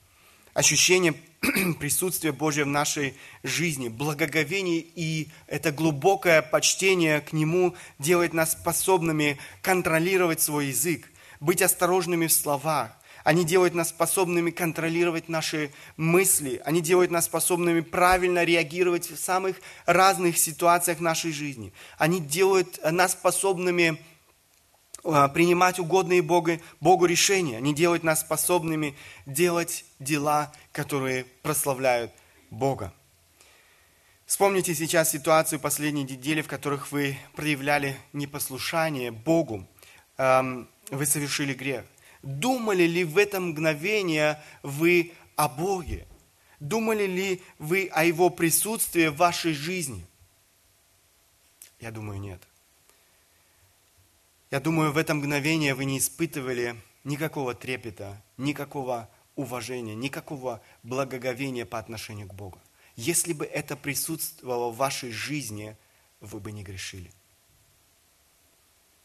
Ощущение присутствия Божьего в нашей жизни, благоговение и это глубокое почтение к Нему делает нас способными контролировать свой язык, быть осторожными в словах, они делают нас способными контролировать наши мысли. Они делают нас способными правильно реагировать в самых разных ситуациях нашей жизни. Они делают нас способными принимать угодные Богу, Богу решения. Они делают нас способными делать дела, которые прославляют Бога. Вспомните сейчас ситуацию последней недели, в которых вы проявляли непослушание Богу. Вы совершили грех. Думали ли в это мгновение вы о Боге? Думали ли вы о Его присутствии в вашей жизни? Я думаю, нет. Я думаю, в это мгновение вы не испытывали никакого трепета, никакого уважения, никакого благоговения по отношению к Богу. Если бы это присутствовало в вашей жизни, вы бы не грешили.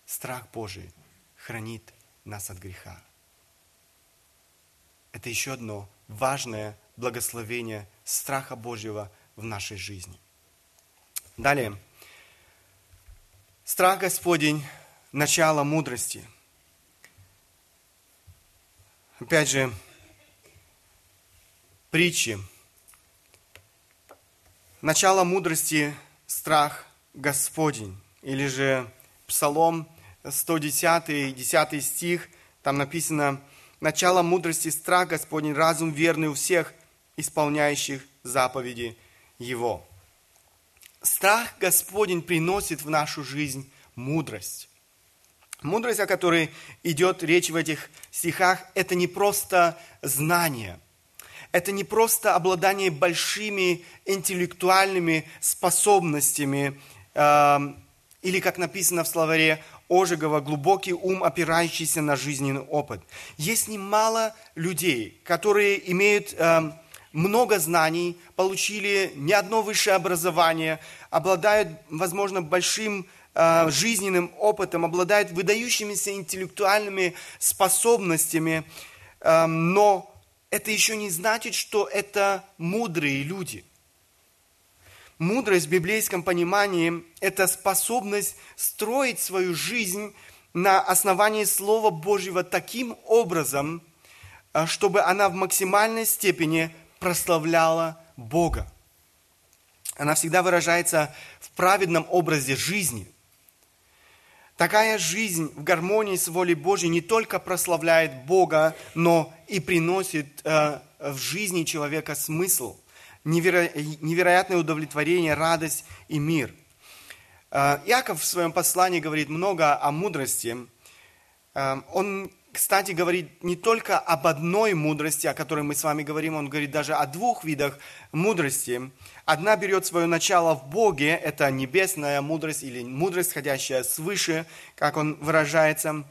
Страх Божий хранит нас от греха. Это еще одно важное благословение страха Божьего в нашей жизни. Далее. Страх Господень – начало мудрости. Опять же, притчи. Начало мудрости – страх Господень. Или же Псалом 110, 10 стих, там написано – начало мудрости страх Господень, разум верный у всех, исполняющих заповеди Его. Страх Господень приносит в нашу жизнь мудрость. Мудрость, о которой идет речь в этих стихах, это не просто знание. Это не просто обладание большими интеллектуальными способностями, э, или, как написано в словаре, Ожегова глубокий ум, опирающийся на жизненный опыт. Есть немало людей, которые имеют э, много знаний, получили не одно высшее образование, обладают, возможно, большим жизненным опытом, обладают выдающимися интеллектуальными способностями, э, но это еще не значит, что это мудрые люди. Мудрость в библейском понимании – это способность строить свою жизнь на основании Слова Божьего таким образом, э, чтобы она в максимальной степени прославляла Бога. Она всегда выражается в праведном образе жизни. Такая жизнь в гармонии с волей Божьей не только прославляет Бога, но и приносит э, в жизни человека смысл, неверо... невероятное удовлетворение, радость и мир. Э, Иаков в своем послании говорит много о мудрости. Э, он кстати, говорит не только об одной мудрости, о которой мы с вами говорим, он говорит даже о двух видах мудрости. Одна берет свое начало в Боге, это небесная мудрость или мудрость, ходящая свыше, как он выражается.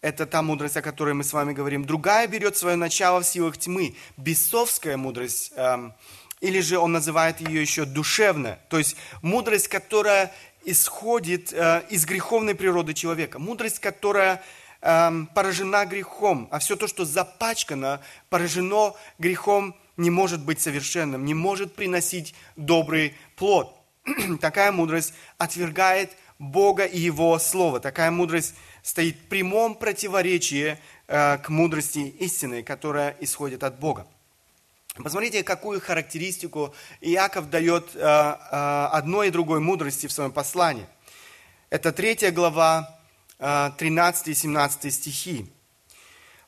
Это та мудрость, о которой мы с вами говорим. Другая берет свое начало в силах тьмы, бесовская мудрость, эм, или же он называет ее еще душевная, то есть мудрость, которая исходит э, из греховной природы человека, мудрость, которая эм, поражена грехом, а все то, что запачкано, поражено грехом, не может быть совершенным, не может приносить добрый плод. Такая мудрость отвергает Бога и Его Слово. Такая мудрость стоит в прямом противоречии э, к мудрости истины, которая исходит от Бога. Посмотрите, какую характеристику Иаков дает э, э, одной и другой мудрости в своем послании. Это третья глава, 13 и 17 стихи.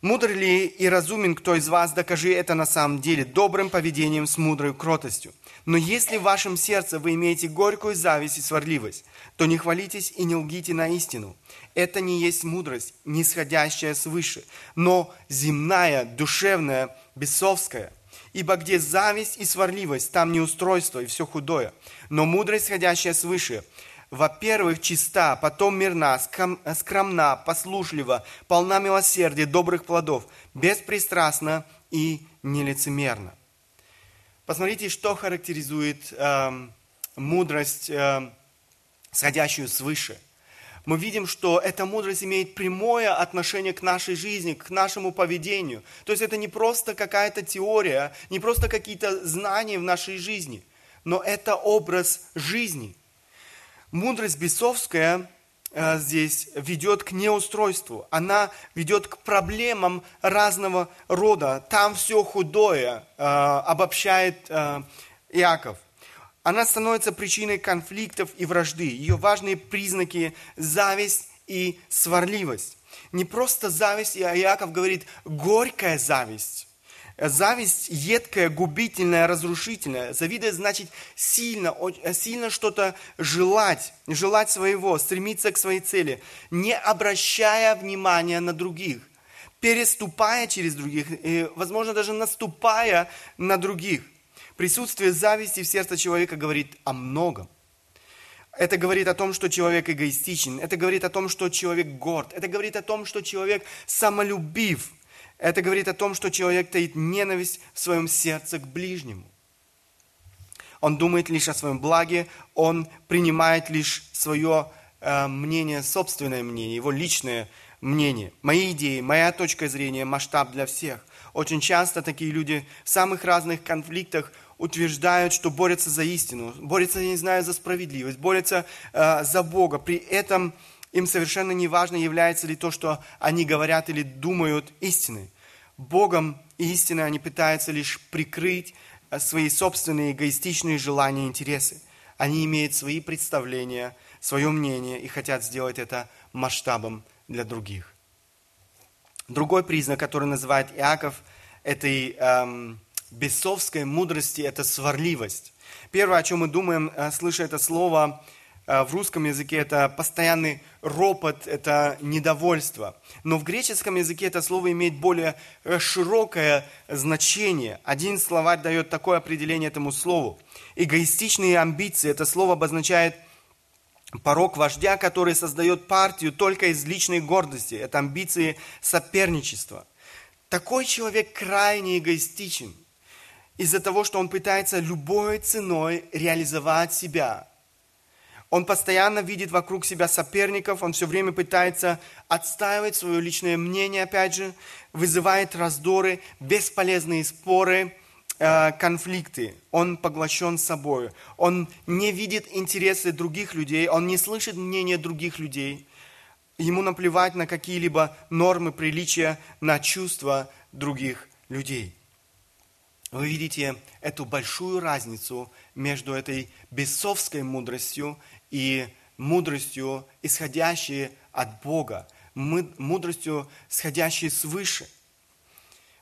«Мудр ли и разумен кто из вас, докажи это на самом деле, добрым поведением с мудрой кротостью. Но если в вашем сердце вы имеете горькую зависть и сварливость, то не хвалитесь и не лгите на истину. Это не есть мудрость, нисходящая свыше, но земная, душевная, бесовская. Ибо где зависть и сварливость, там неустройство и все худое. Но мудрость, сходящая свыше, во-первых, чиста, потом мирна, скромна, послушлива, полна милосердия, добрых плодов, беспристрастна и нелицемерна. Посмотрите, что характеризует э, мудрость, э, сходящую свыше. Мы видим, что эта мудрость имеет прямое отношение к нашей жизни, к нашему поведению. То есть это не просто какая-то теория, не просто какие-то знания в нашей жизни, но это образ жизни – Мудрость бесовская э, здесь ведет к неустройству. Она ведет к проблемам разного рода. Там все худое, э, обобщает э, Иаков. Она становится причиной конфликтов и вражды. Ее важные признаки – зависть и сварливость. Не просто зависть, а Иаков говорит горькая зависть. Зависть едкая, губительная, разрушительная. Завидовать значит сильно, сильно что-то желать, желать своего, стремиться к своей цели, не обращая внимания на других, переступая через других, и, возможно, даже наступая на других. Присутствие зависти в сердце человека говорит о многом. Это говорит о том, что человек эгоистичен. Это говорит о том, что человек горд. Это говорит о том, что человек самолюбив – это говорит о том, что человек таит ненависть в своем сердце к ближнему. Он думает лишь о своем благе, он принимает лишь свое э, мнение, собственное мнение, его личное мнение. Мои идеи, моя точка зрения, масштаб для всех. Очень часто такие люди в самых разных конфликтах утверждают, что борются за истину, борются, я не знаю, за справедливость, борются э, за Бога. При этом им совершенно не важно, является ли то, что они говорят или думают истиной. Богом и они пытаются лишь прикрыть э, свои собственные эгоистичные желания и интересы. Они имеют свои представления, свое мнение и хотят сделать это масштабом для других. Другой признак, который называет Иаков этой эм, бесовской мудрости, это сварливость. Первое, о чем мы думаем, э, слыша это слово, в русском языке это постоянный ропот, это недовольство. Но в греческом языке это слово имеет более э, широкое значение. Один словарь дает такое определение этому слову. Эгоистичные амбиции, это слово обозначает порог вождя, который создает партию только из личной гордости. Это амбиции соперничества. Такой человек крайне эгоистичен из-за того, что он пытается любой ценой реализовать себя – Он постоянно видит вокруг себя соперников, он все время пытается отстаивать свое личное мнение, опять же, вызывает раздоры, бесполезные споры, э, конфликты. Он поглощен собой. Он не видит интересы других людей, он не слышит мнения других людей. Ему наплевать на какие-либо нормы приличия, на чувства других людей. Вы видите эту большую разницу между этой бесовской мудростью и мудростью, исходящей от Бога, мудростью, сходящей свыше.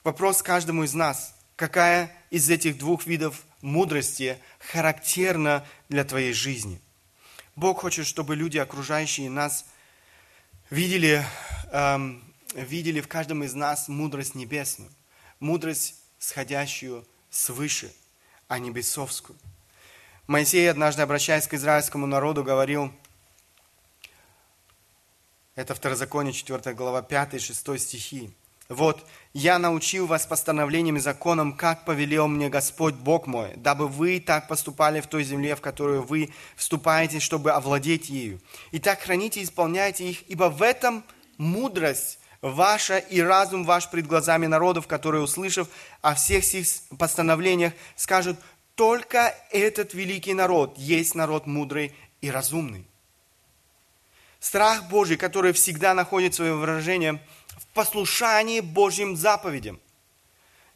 Вопрос каждому из нас, какая из этих двух видов мудрости характерна для твоей жизни? Бог хочет, чтобы люди, окружающие нас, видели, эм, видели в каждом из нас мудрость небесную, мудрость, сходящую свыше, а не бесовскую. Моисей, однажды обращаясь к израильскому народу, говорил, это Второзаконие, 4 глава, 5-6 стихи. Вот, я научил вас постановлениям и законам, как повелел мне Господь Бог мой, дабы вы так поступали в той земле, в которую вы вступаете, чтобы овладеть ею. И так храните и исполняйте их, ибо в этом мудрость ваша и разум ваш пред глазами народов, которые, услышав о всех сих постановлениях, скажут, только этот великий народ есть народ мудрый и разумный. Страх Божий, который всегда находит свое выражение – послушании Божьим заповедям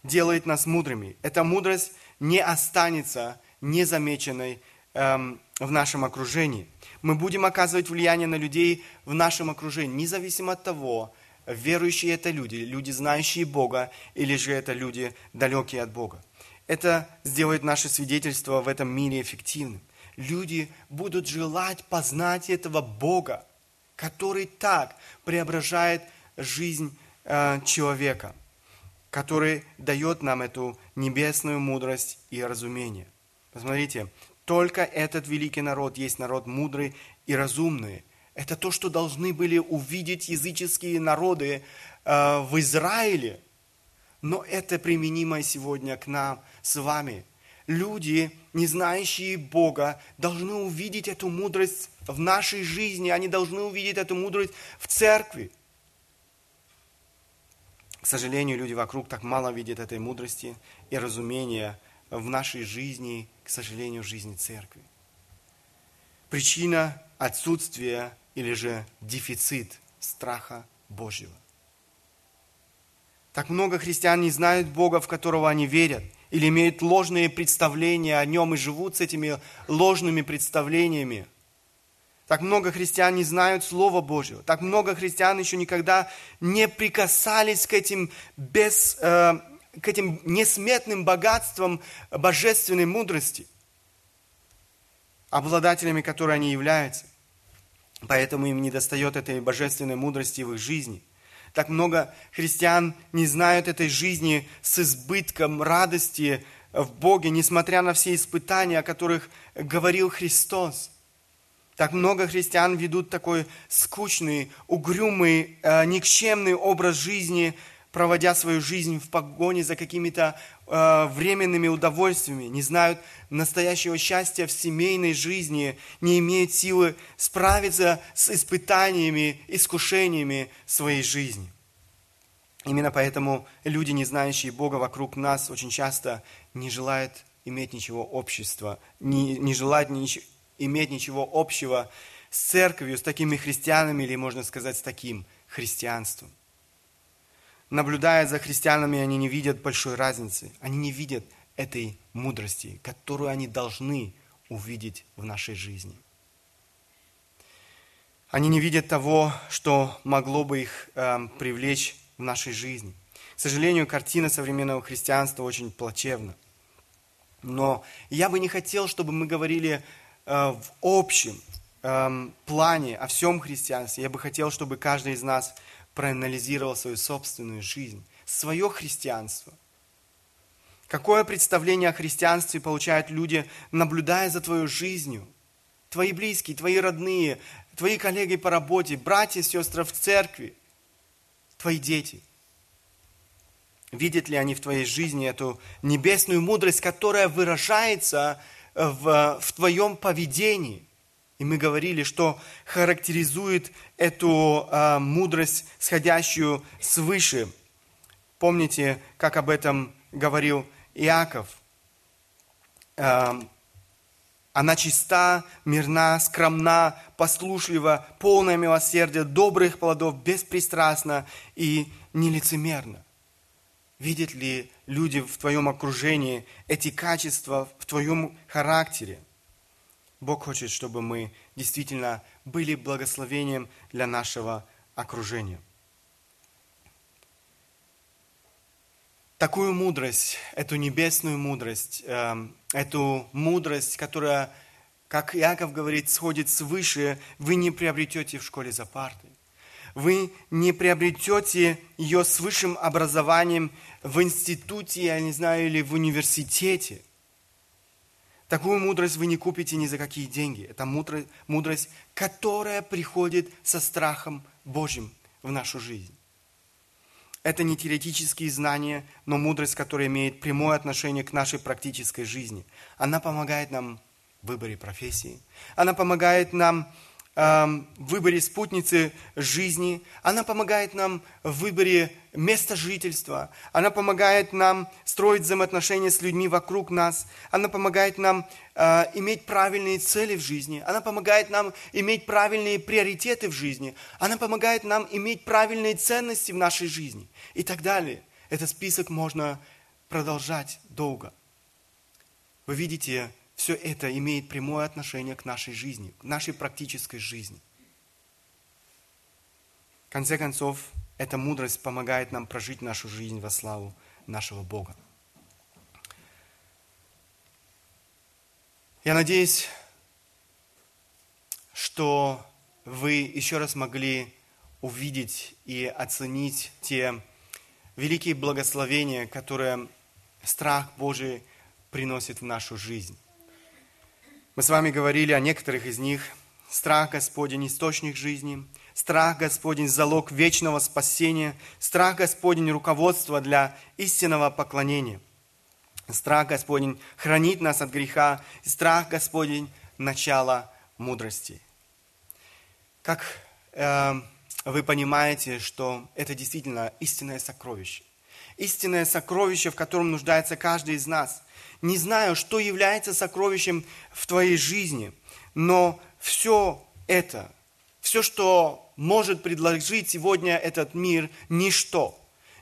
делает нас мудрыми. Эта мудрость не останется незамеченной эм, в нашем окружении. Мы будем оказывать влияние на людей в нашем окружении, независимо от того, верующие это люди, люди, знающие Бога, или же это люди, далекие от Бога. Это сделает наше свидетельство в этом мире эффективным. Люди будут желать познать этого Бога, который так преображает жизнь э, человека, который дает нам эту небесную мудрость и разумение. Посмотрите, только этот великий народ есть народ мудрый и разумный. Это то, что должны были увидеть языческие народы э, в Израиле. Но это применимо сегодня к нам с вами. Люди, не знающие Бога, должны увидеть эту мудрость в нашей жизни. Они должны увидеть эту мудрость в церкви. К сожалению, люди вокруг так мало видят этой мудрости и разумения в нашей жизни, к сожалению, в жизни церкви. Причина отсутствия или же дефицит страха Божьего. Так много христиан не знают Бога, в которого они верят, или имеют ложные представления о Нем и живут с этими ложными представлениями – так много христиан не знают Слова Божьего. Так много христиан еще никогда не прикасались к этим, без, э, к этим несметным богатствам божественной мудрости, обладателями которой они являются. Поэтому им не достает этой божественной мудрости в их жизни. Так много христиан не знают этой жизни с избытком радости в Боге, несмотря на все испытания, о которых говорил Христос – так много христиан ведут такой скучный, угрюмый, э, никчемный образ жизни, проводя свою жизнь в погоне за какими-то э, временными удовольствиями, не знают настоящего счастья в семейной жизни, не имеют силы справиться с испытаниями, искушениями своей жизни. Именно поэтому люди, не знающие Бога вокруг нас, очень часто не желают иметь ничего общества, не, не желают ничего иметь ничего общего с церковью, с такими христианами, или можно сказать, с таким христианством. Наблюдая за христианами, они не видят большой разницы. Они не видят этой мудрости, которую они должны увидеть в нашей жизни. Они не видят того, что могло бы их э, привлечь в нашей жизни. К сожалению, картина современного христианства очень плачевна. Но я бы не хотел, чтобы мы говорили Э, в общем эм, плане о всем христианстве, я бы хотел, чтобы каждый из нас проанализировал свою собственную жизнь, свое христианство. Какое представление о христианстве получают люди, наблюдая за твоей жизнью? Твои близкие, твои родные, твои коллеги по работе, братья и сестры в церкви, твои дети. Видят ли они в твоей жизни эту небесную мудрость, которая выражается в, в твоем поведении. И мы говорили, что характеризует эту э, мудрость, сходящую свыше. Помните, как об этом говорил Иаков? Э, она чиста, мирна, скромна, послушлива, полная милосердия, добрых плодов, беспристрастна и нелицемерна. Видят ли люди в твоем окружении эти качества в твоем характере? Бог хочет, чтобы мы действительно были благословением для нашего окружения. Такую мудрость, эту небесную мудрость, эм, эту мудрость, которая, как Иаков говорит, сходит свыше, вы не приобретете в школе за партой. Вы не приобретете ее с высшим образованием в институте, я не знаю, или в университете. Такую мудрость вы не купите ни за какие деньги. Это мудрость, которая приходит со страхом Божьим в нашу жизнь. Это не теоретические знания, но мудрость, которая имеет прямое отношение к нашей практической жизни. Она помогает нам в выборе профессии. Она помогает нам в выборе спутницы жизни, она помогает нам в выборе места жительства, она помогает нам строить взаимоотношения с людьми вокруг нас, она помогает нам э, иметь правильные цели в жизни, она помогает нам иметь правильные приоритеты в жизни, она помогает нам иметь правильные ценности в нашей жизни. И так далее. Этот список можно продолжать долго. Вы видите, все это имеет прямое отношение к нашей жизни, к нашей практической жизни. В конце концов, эта мудрость помогает нам прожить нашу жизнь во славу нашего Бога. Я надеюсь, что вы еще раз могли увидеть и оценить те великие благословения, которые страх Божий приносит в нашу жизнь. Мы с вами говорили о некоторых из них. Страх Господень – источник жизни. Страх Господень – залог вечного спасения. Страх Господень – руководство для истинного поклонения. Страх Господень хранит нас от греха. Страх Господень – начало мудрости. Как э, вы понимаете, что это действительно истинное сокровище. Истинное сокровище, в котором нуждается каждый из нас – не знаю, что является сокровищем в твоей жизни, но все это, все, что может предложить сегодня этот мир, ничто.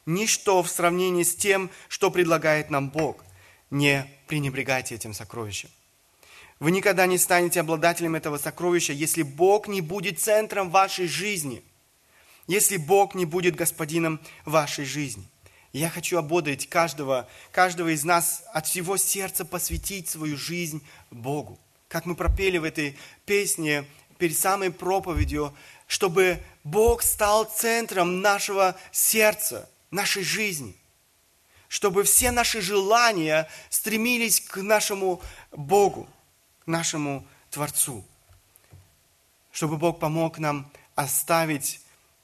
Ничто в сравнении с тем, что предлагает нам Бог. Не пренебрегайте этим сокровищем. Вы никогда не станете обладателем этого сокровища, если Бог не будет центром вашей жизни, если Бог не будет господином вашей жизни. Я хочу ободрить каждого, каждого из нас от всего сердца посвятить свою жизнь Богу. Как мы пропели в этой песне перед самой проповедью, чтобы Бог стал центром нашего сердца, нашей жизни. Чтобы все наши желания стремились к нашему Богу, к нашему Творцу. Чтобы Бог помог нам оставить,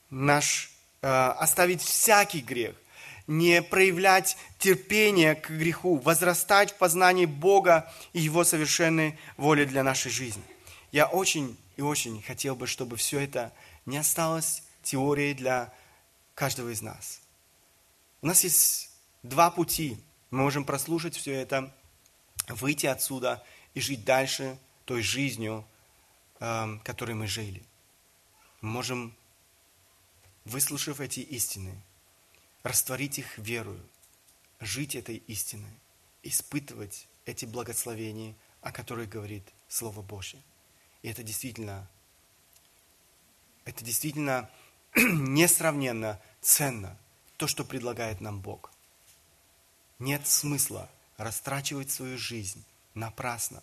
наш, э, оставить всякий грех – не проявлять терпение к греху, возрастать в познании Бога и Его совершенной воли для нашей жизни. Я очень и очень хотел бы, чтобы все это не осталось теорией для каждого из нас. У нас есть два пути. Мы можем прослушать все это, выйти отсюда и жить дальше той жизнью, эм, которой мы жили. Мы можем, выслушав эти истины, растворить их верою, жить этой истиной, испытывать эти благословения, о которых говорит Слово Божье. И это действительно, это действительно несравненно ценно, то, что предлагает нам Бог. Нет смысла растрачивать свою жизнь напрасно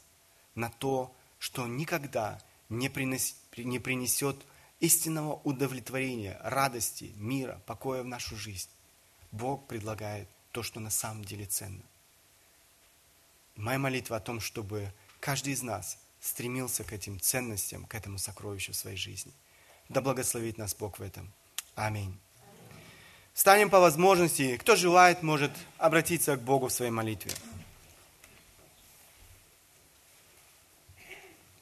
на то, что никогда не, принес, не принесет истинного удовлетворения, радости, мира, покоя в нашу жизнь. Бог предлагает то, что на самом деле ценно. Моя молитва о том, чтобы каждый из нас стремился к этим ценностям, к этому сокровищу в своей жизни. Да благословит нас Бог в этом. Аминь. Станем по возможности. Кто желает, может обратиться к Богу в своей молитве.